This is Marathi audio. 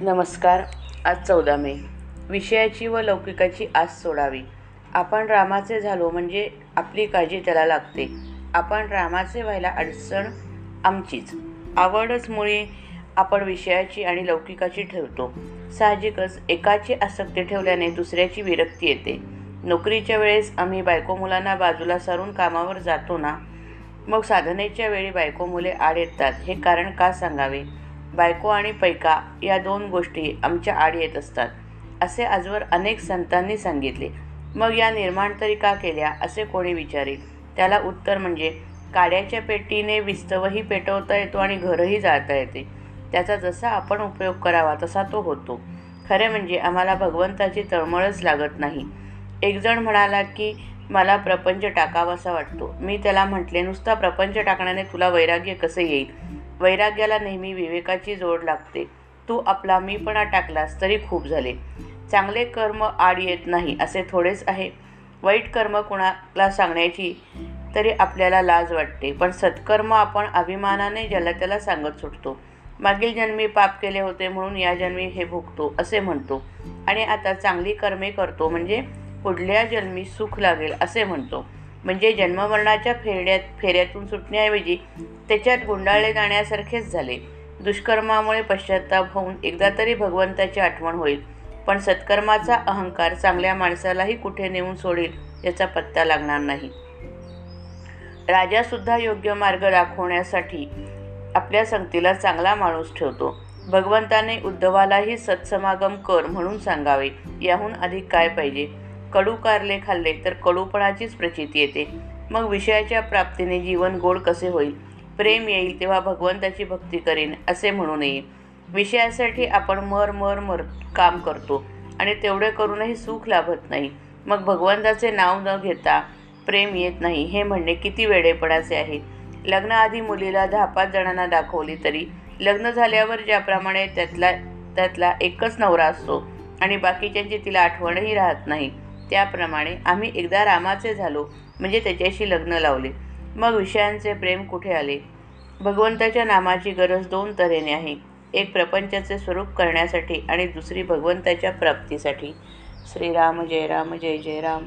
नमस्कार. आज चौदा मे. विषयाची व लौकिकाची आस सोडावी. आपण रामाचे झालो म्हणजे आपली काळजी त्याला लागते. आपण रामाचे व्हायला अडचण आमचीच. आवडच मुळे आपण विषयाची आणि लौकिकाची ठेवतो. साहजिकच एकाची आसक्ती ठेवल्याने दुसऱ्याची विरक्ती येते. नोकरीच्या वेळेस आम्ही बायको मुलांना बाजूला सारून कामावर जातो ना? मग साधनेच्या वेळी बायको मुले आड येतात. हे कारण का सांगावे? बायको आणि पैका या दोन गोष्टी आमच्या आड येत असतात असे आजवर अनेक संतांनी सांगितले. मग या निर्माण तरी का केल्या असे कोणी विचारेल? त्याला उत्तर म्हणजे काड्याच्या पेटीने विस्तवही पेटवता येतो आणि घरही जाळता येते. त्याचा जसा आपण उपयोग करावा तसा तो होतो. खरे म्हणजे आम्हाला भगवंताची तळमळच लागत नाही. एकजण म्हणाला की मला प्रपंच टाकावासा वाटतो. मी त्याला म्हटले नुसता प्रपंच टाकण्याने तुला वैराग्य कसं येईल? वैराग्याला नेहमी विवेकाची जोड लागते. तू आपला मीपणा टाकलास तरी खूप झाले. चांगले कर्म आड येत नाही असे थोडेच आहे. वाईट कर्म कुणाला सांगण्याची तरी आपल्याला लाज वाटते पण सत्कर्म आपण अभिमानाने ज्याला त्याला सांगत सुटतो. मागील जन्मी पाप केले होते म्हणून या जन्मी हे भोगतो असे म्हणतो. आणि आता चांगली कर्मे करतो म्हणजे पुढल्या जन्मी सुख लागेल असे म्हणतो. म्हणजे जन्ममरणाच्या फेऱ्यात फेऱ्यातून सुटण्याऐवजी त्याच्यात गुंडाळले जाण्यासारखेच झाले. दुष्कर्मामुळे पश्चाताप होऊन एकदा तरी भगवंताची आठवण होईल. पण सत्कर्माचा अहंकार चांगल्या माणसालाही कुठे नेऊन सोडेल याचा पत्ता लागणार नाही. राजासुद्धा योग्य मार्ग दाखवण्यासाठी आपल्या संगतीला चांगला माणूस ठेवतो. भगवंताने उद्धवालाही सत्समागम कर म्हणून सांगावे. याहून अधिक काय पाहिजे? कडू कारले खाल्ले तर कडूपणाचीच प्रचिती येते. मग विषयाच्या प्राप्तीने जीवन गोड कसे होईल? प्रेम येईल तेव्हा भगवंताची भक्ती करेन असे म्हणू नये विषयासाठी आपण मर मर मर काम करतो आणि तेवढे करूनही सुख लाभत नाही. मग भगवंताचे नाव न घेता प्रेम येत नाही हे म्हणणे किती वेडेपणाचे आहे. लग्नाआधी मुलीला दहा पाच जणांना दाखवली तरी लग्न झाल्यावर ज्याप्रमाणे त्यातला त्यातला एकच नवरा असतो आणि बाकीच्यांची तिला आठवणही राहत नाही. त्याप्रमाणे आम्ही एकदा रामाचे झालो म्हणजे त्याच्याशी लग्न लावले. मग विषयांचे प्रेम कुठे आले? भगवंताच्या नामाची गरज दोन तऱ्हेने आहे. एक प्रपंचाचे स्वरूप करण्यासाठी आणि दुसरी भगवंताच्या प्राप्तीसाठी. श्रीराम जय राम जय जय राम.